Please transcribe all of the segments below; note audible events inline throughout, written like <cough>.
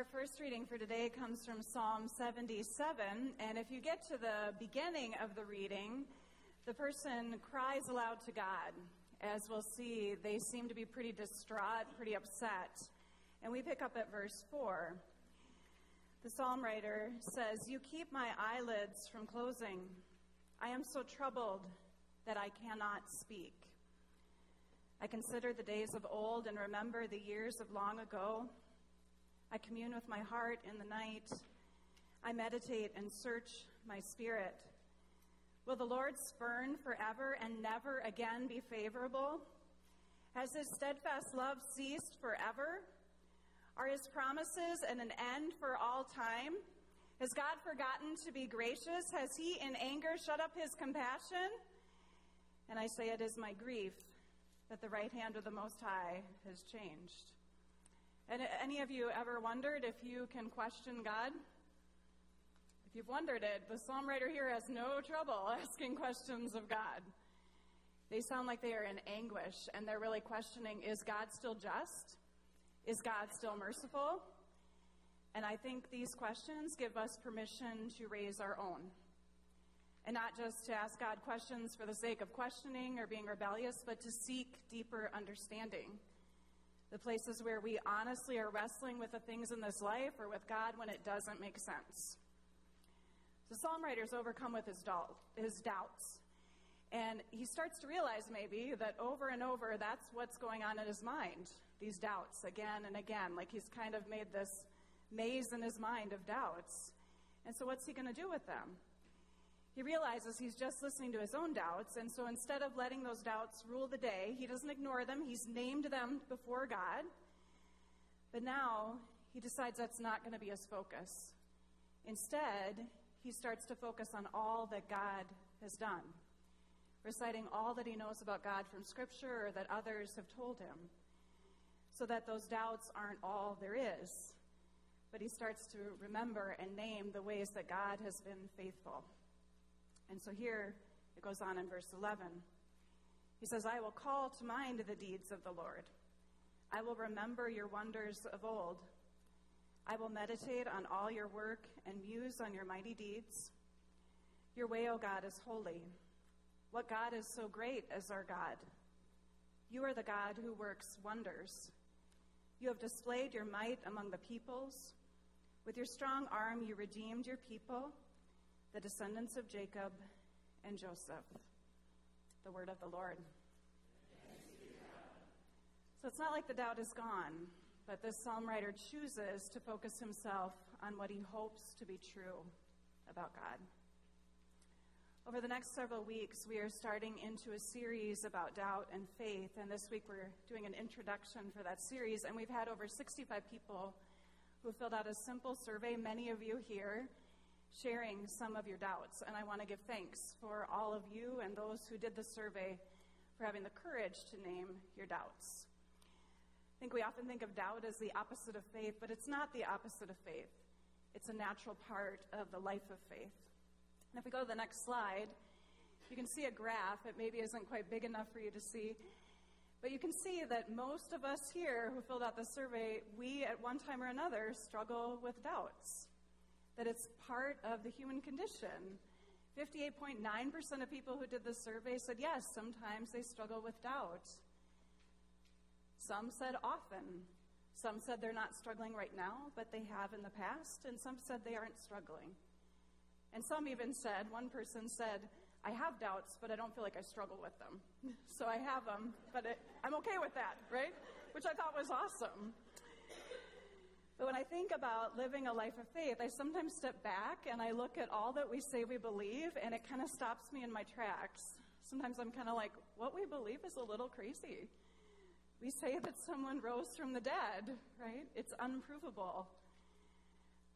Our first reading for today comes from Psalm 77. And if you get to the beginning of the reading, the person cries aloud to God. As we'll see, they seem to be pretty distraught, pretty upset. And we pick up at verse 4. The psalm writer says, You keep my eyelids from closing. I am so troubled that I cannot speak. I consider the days of old and remember the years of long ago. I commune with my heart in the night. I meditate and search my spirit. Will the Lord spurn forever and never again be favorable? Has his steadfast love ceased forever? Are his promises an end for all time? Has God forgotten to be gracious? Has he in anger shut up his compassion? And I say it is my grief that the right hand of the Most High has changed. And any of you ever wondered if you can question God? If you've wondered it, the psalm writer here has no trouble <laughs> asking questions of God. They sound like they are in anguish and they're really questioning is God still just? Is God still merciful? And I think these questions give us permission to raise our own. And not just to ask God questions for the sake of questioning or being rebellious, but to seek deeper understanding the places where we honestly are wrestling with the things in this life or with God when it doesn't make sense. The psalm writer's overcome with his, his doubts. And he starts to realize maybe that over and over that's what's going on in his mind, these doubts again and again. Like he's kind of made this maze in his mind of doubts. And so, what's he going to do with them? He realizes he's just listening to his own doubts, and so instead of letting those doubts rule the day, he doesn't ignore them. He's named them before God. But now he decides that's not going to be his focus. Instead, he starts to focus on all that God has done, reciting all that he knows about God from Scripture or that others have told him, so that those doubts aren't all there is. But he starts to remember and name the ways that God has been faithful. And so here it goes on in verse 11. He says, I will call to mind the deeds of the Lord. I will remember your wonders of old. I will meditate on all your work and muse on your mighty deeds. Your way, O God, is holy. What God is so great as our God? You are the God who works wonders. You have displayed your might among the peoples. With your strong arm, you redeemed your people the descendants of Jacob and Joseph. The word of the Lord. So it's not like the doubt is gone, but this psalm writer chooses to focus himself on what he hopes to be true about God. Over the next several weeks, we are starting into a series about doubt and faith, and this week we're doing an introduction for that series, and we've had over 65 people who filled out a simple survey, many of you here, sharing some of your doubts. And I want to give thanks for all of you and those who did the survey for having the courage to name your doubts. I think we often think of doubt as the opposite of faith, but it's not the opposite of faith. It's a natural part of the life of faith. And if we go to the next slide, you can see a graph. It maybe isn't quite big enough for you to see. But you can see that most of us here who filled out the survey, we at one time or another struggle with doubts that it's part of the human condition. 58.9% of people who did the survey said yes, sometimes they struggle with doubt. Some said often. Some said they're not struggling right now, but they have in the past, and some said they aren't struggling. And some even said, one person said, I have doubts, but I don't feel like I struggle with them. <laughs> so I have them, but it, I'm okay with that, right? Which I thought was awesome. But when I think about living a life of faith, I sometimes step back and I look at all that we say we believe, and it kind of stops me in my tracks. Sometimes I'm kind of like, what we believe is a little crazy. We say that someone rose from the dead, right? It's unprovable.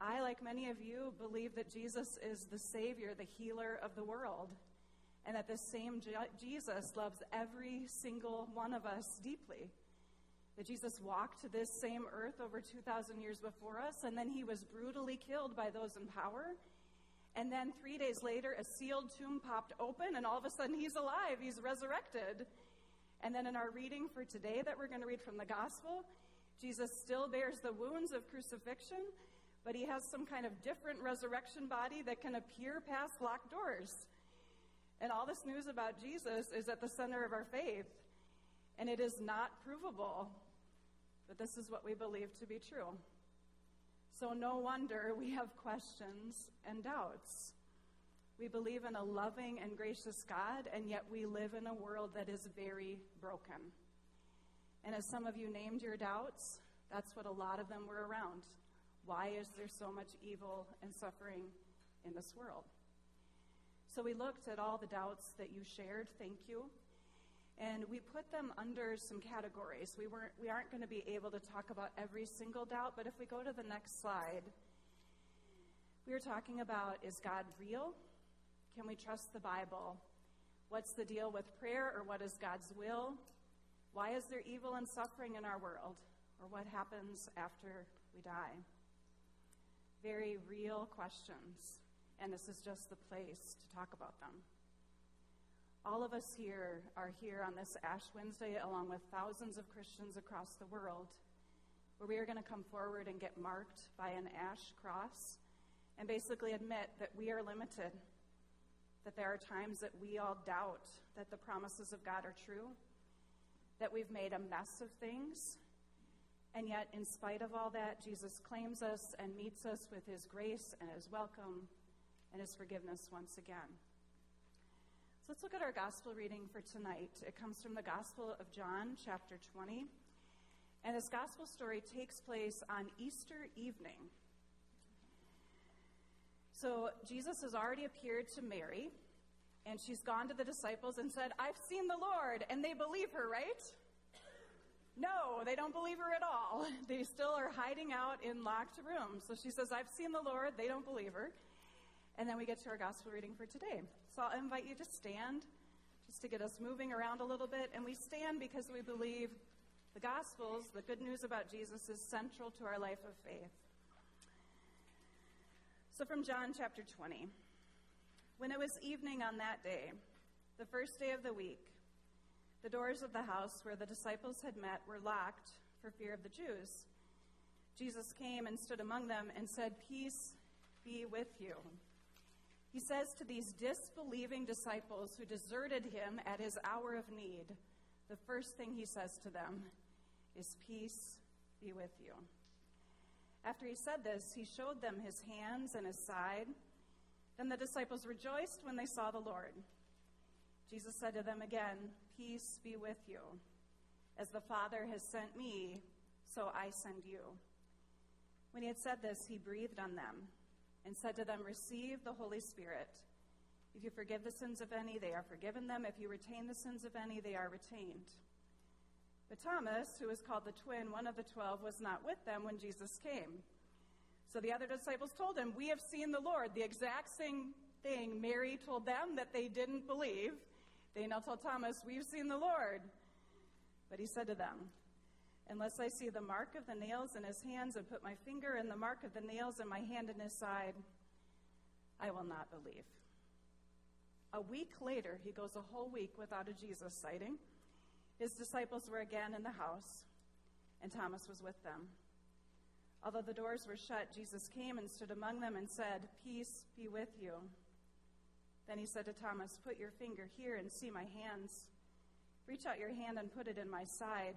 I, like many of you, believe that Jesus is the Savior, the healer of the world, and that the same Jesus loves every single one of us deeply that Jesus walked to this same earth over 2,000 years before us, and then he was brutally killed by those in power. And then three days later, a sealed tomb popped open, and all of a sudden he's alive, he's resurrected. And then in our reading for today, that we're going to read from the gospel, Jesus still bears the wounds of crucifixion, but he has some kind of different resurrection body that can appear past locked doors. And all this news about Jesus is at the center of our faith, and it is not provable, but this is what we believe to be true. So, no wonder we have questions and doubts. We believe in a loving and gracious God, and yet we live in a world that is very broken. And as some of you named your doubts, that's what a lot of them were around. Why is there so much evil and suffering in this world? So we looked at all the doubts that you shared, thank you, and we put them under some categories. We, weren't, we aren't going to be able to talk about every single doubt, but if we go to the next slide, we are talking about is God real? Can we trust the Bible? What's the deal with prayer, or what is God's will? Why is there evil and suffering in our world? Or what happens after we die? Very real questions, and this is just the place to talk about them. All of us here are here on this Ash Wednesday, along with thousands of Christians across the world, where we are going to come forward and get marked by an ash cross and basically admit that we are limited, that there are times that we all doubt that the promises of God are true that we've made a mess of things. And yet, in spite of all that, Jesus claims us and meets us with his grace and his welcome and his forgiveness once again. So let's look at our gospel reading for tonight. It comes from the Gospel of John, chapter 20. And this gospel story takes place on Easter evening. So Jesus has already appeared to Mary, and she's gone to the disciples and said, I've seen the Lord. And they believe her, right? No, they don't believe her at all. <laughs> They still are hiding out in locked rooms. So she says, I've seen the Lord. They don't believe her. And then we get to our gospel reading for today. So I'll invite you to stand just to get us moving around a little bit. And we stand because we believe the gospels, the good news about Jesus, is central to our life of faith. So from John chapter 20. When it was evening on that day, the first day of the week, the doors of the house where the disciples had met were locked for fear of the Jews. Jesus came and stood among them and said, Peace be with you. He says to these disbelieving disciples who deserted him at his hour of need, the first thing he says to them is, Peace be with you. After he said this, he showed them his hands and his side. Then the disciples rejoiced when they saw the Lord. Jesus said to them again, Peace be with you. As the Father has sent me, so I send you. When he had said this, he breathed on them and said to them, Receive the Holy Spirit. If you forgive the sins of any, they are forgiven them. If you retain the sins of any, they are retained. But Thomas, who is called the twin, one of the twelve, was not with them when Jesus came. So the other disciples told him, We have seen the Lord. The exact same thing Mary told them that they didn't believe. They now told Thomas, We've seen the Lord. But he said to them, Unless I see the mark of the nails in his hands and put my finger in the mark of the nails in my hand in his side, I will not believe. A week later, he goes a whole week without a Jesus sighting. His disciples were again in the house, and Thomas was with them. Although the doors were shut, Jesus came and stood among them and said, Peace be with you. Then he said to Thomas, Put your finger here and see my hands. Reach out your hand and put it in my side.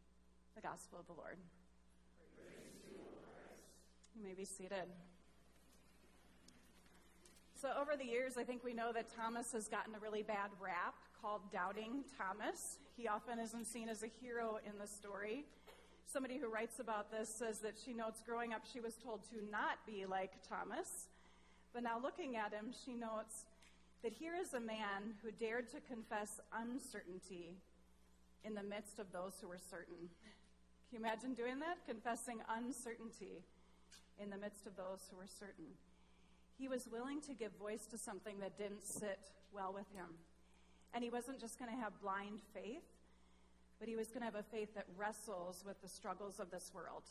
The Gospel of the Lord. You, may be seated. So, over the years, I think we know that Thomas has gotten a really bad rap called Doubting Thomas. He often isn't seen as a hero in the story. Somebody who writes about this says that she notes growing up, she was told to not be like Thomas. But now looking at him, she notes that here is a man who dared to confess uncertainty in the midst of those who were certain. Can you imagine doing that? Confessing uncertainty in the midst of those who were certain. He was willing to give voice to something that didn't sit well with him. And he wasn't just going to have blind faith, but he was going to have a faith that wrestles with the struggles of this world.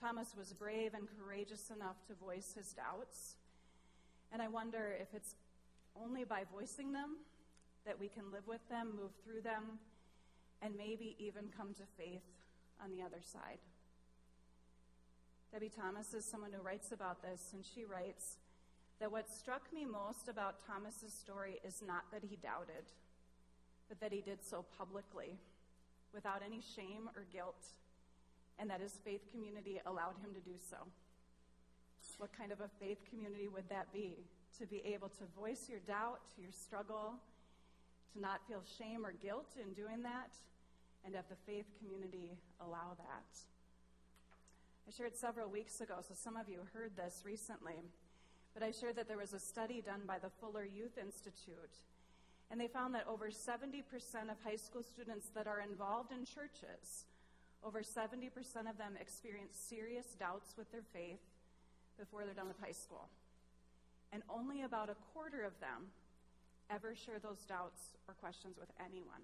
Thomas was brave and courageous enough to voice his doubts. And I wonder if it's only by voicing them that we can live with them, move through them, and maybe even come to faith on the other side. Debie Thomas is someone who writes about this, and she writes that what struck me most about Thomas's story is not that he doubted, but that he did so publicly, without any shame or guilt, and that his faith community allowed him to do so. What kind of a faith community would that be? To be able to voice your doubt, your struggle, to not feel shame or guilt in doing that, and have the faith community allow that. I shared several weeks ago, so some of you heard this recently, but I shared that there was a study done by the Fuller Youth Institute, and they found that over 70% of high school students that are involved in churches, over 70% of them experience serious doubts with their faith before they're done with high school. And only about a quarter of them ever share those doubts or questions with anyone.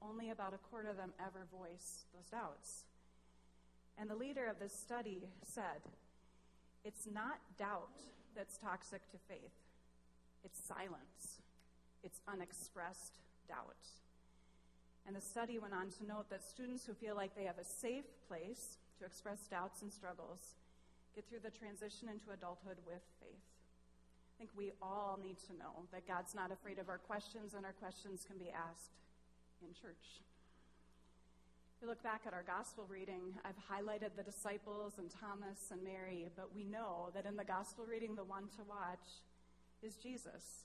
Only about a quarter of them ever voice those doubts. And the leader of this study said, It's not doubt that's toxic to faith, it's silence, it's unexpressed doubt. And the study went on to note that students who feel like they have a safe place to express doubts and struggles get through the transition into adulthood with faith. I think we all need to know that God's not afraid of our questions and our questions can be asked in church. We look back at our gospel reading, I've highlighted the disciples and Thomas and Mary, but we know that in the gospel reading, the one to watch is Jesus.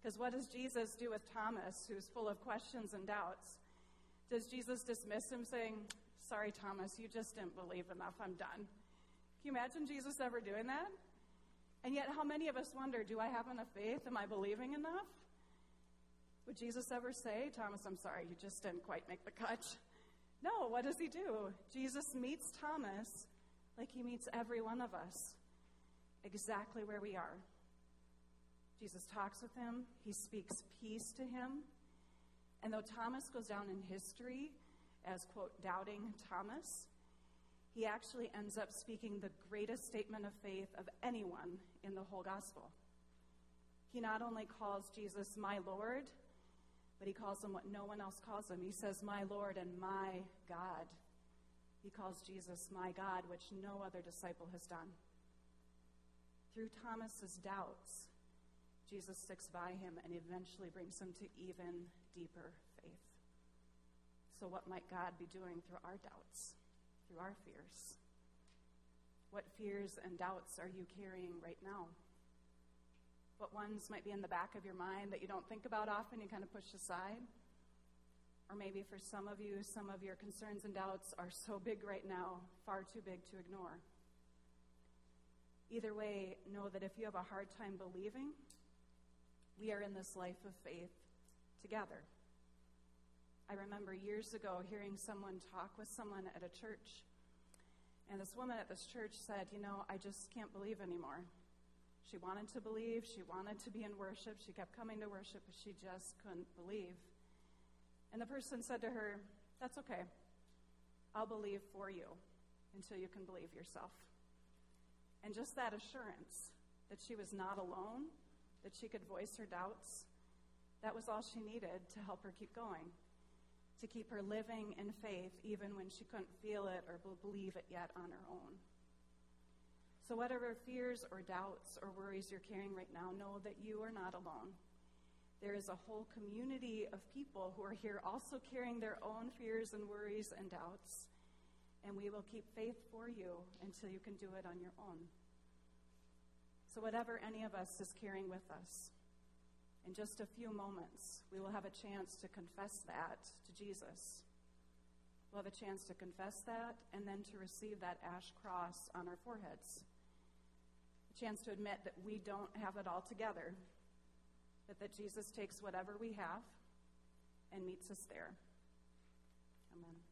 Because what does Jesus do with Thomas, who's full of questions and doubts? Does Jesus dismiss him, saying, Sorry, Thomas, you just didn't believe enough, I'm done? Can you imagine Jesus ever doing that? And yet, how many of us wonder, do I have enough faith? Am I believing enough? Would Jesus ever say, Thomas, I'm sorry, you just didn't quite make the cut? No, what does he do? Jesus meets Thomas like he meets every one of us, exactly where we are. Jesus talks with him, he speaks peace to him. And though Thomas goes down in history as, quote, doubting Thomas, he actually ends up speaking the greatest statement of faith of anyone in the whole gospel. He not only calls Jesus my Lord, but he calls him what no one else calls him. He says, My Lord and my God. He calls Jesus my God, which no other disciple has done. Through Thomas's doubts, Jesus sticks by him and eventually brings him to even deeper faith. So, what might God be doing through our doubts? through our fears. What fears and doubts are you carrying right now? What ones might be in the back of your mind that you don't think about often, you kind of push aside? Or maybe for some of you, some of your concerns and doubts are so big right now, far too big to ignore. Either way, know that if you have a hard time believing, we are in this life of faith together. I remember years ago hearing someone talk with someone at a church. And this woman at this church said, You know, I just can't believe anymore. She wanted to believe, she wanted to be in worship, she kept coming to worship, but she just couldn't believe. And the person said to her, That's okay. I'll believe for you until you can believe yourself. And just that assurance that she was not alone, that she could voice her doubts, that was all she needed to help her keep going to keep her living in faith even when she couldn't feel it or believe it yet on her own. So, whatever fears or doubts or worries you're carrying right now, know that you are not alone. There is a whole community of people who are here also carrying their own fears and worries and doubts. And we will keep faith for you until you can do it on your own. So, whatever any of us is carrying with us, in just a few moments, we will have a chance to confess that to Jesus. We'll have a chance to confess that and then to receive that ash cross on our foreheads. Chance to admit that we don't have it all together, but that Jesus takes whatever we have and meets us there. Amen.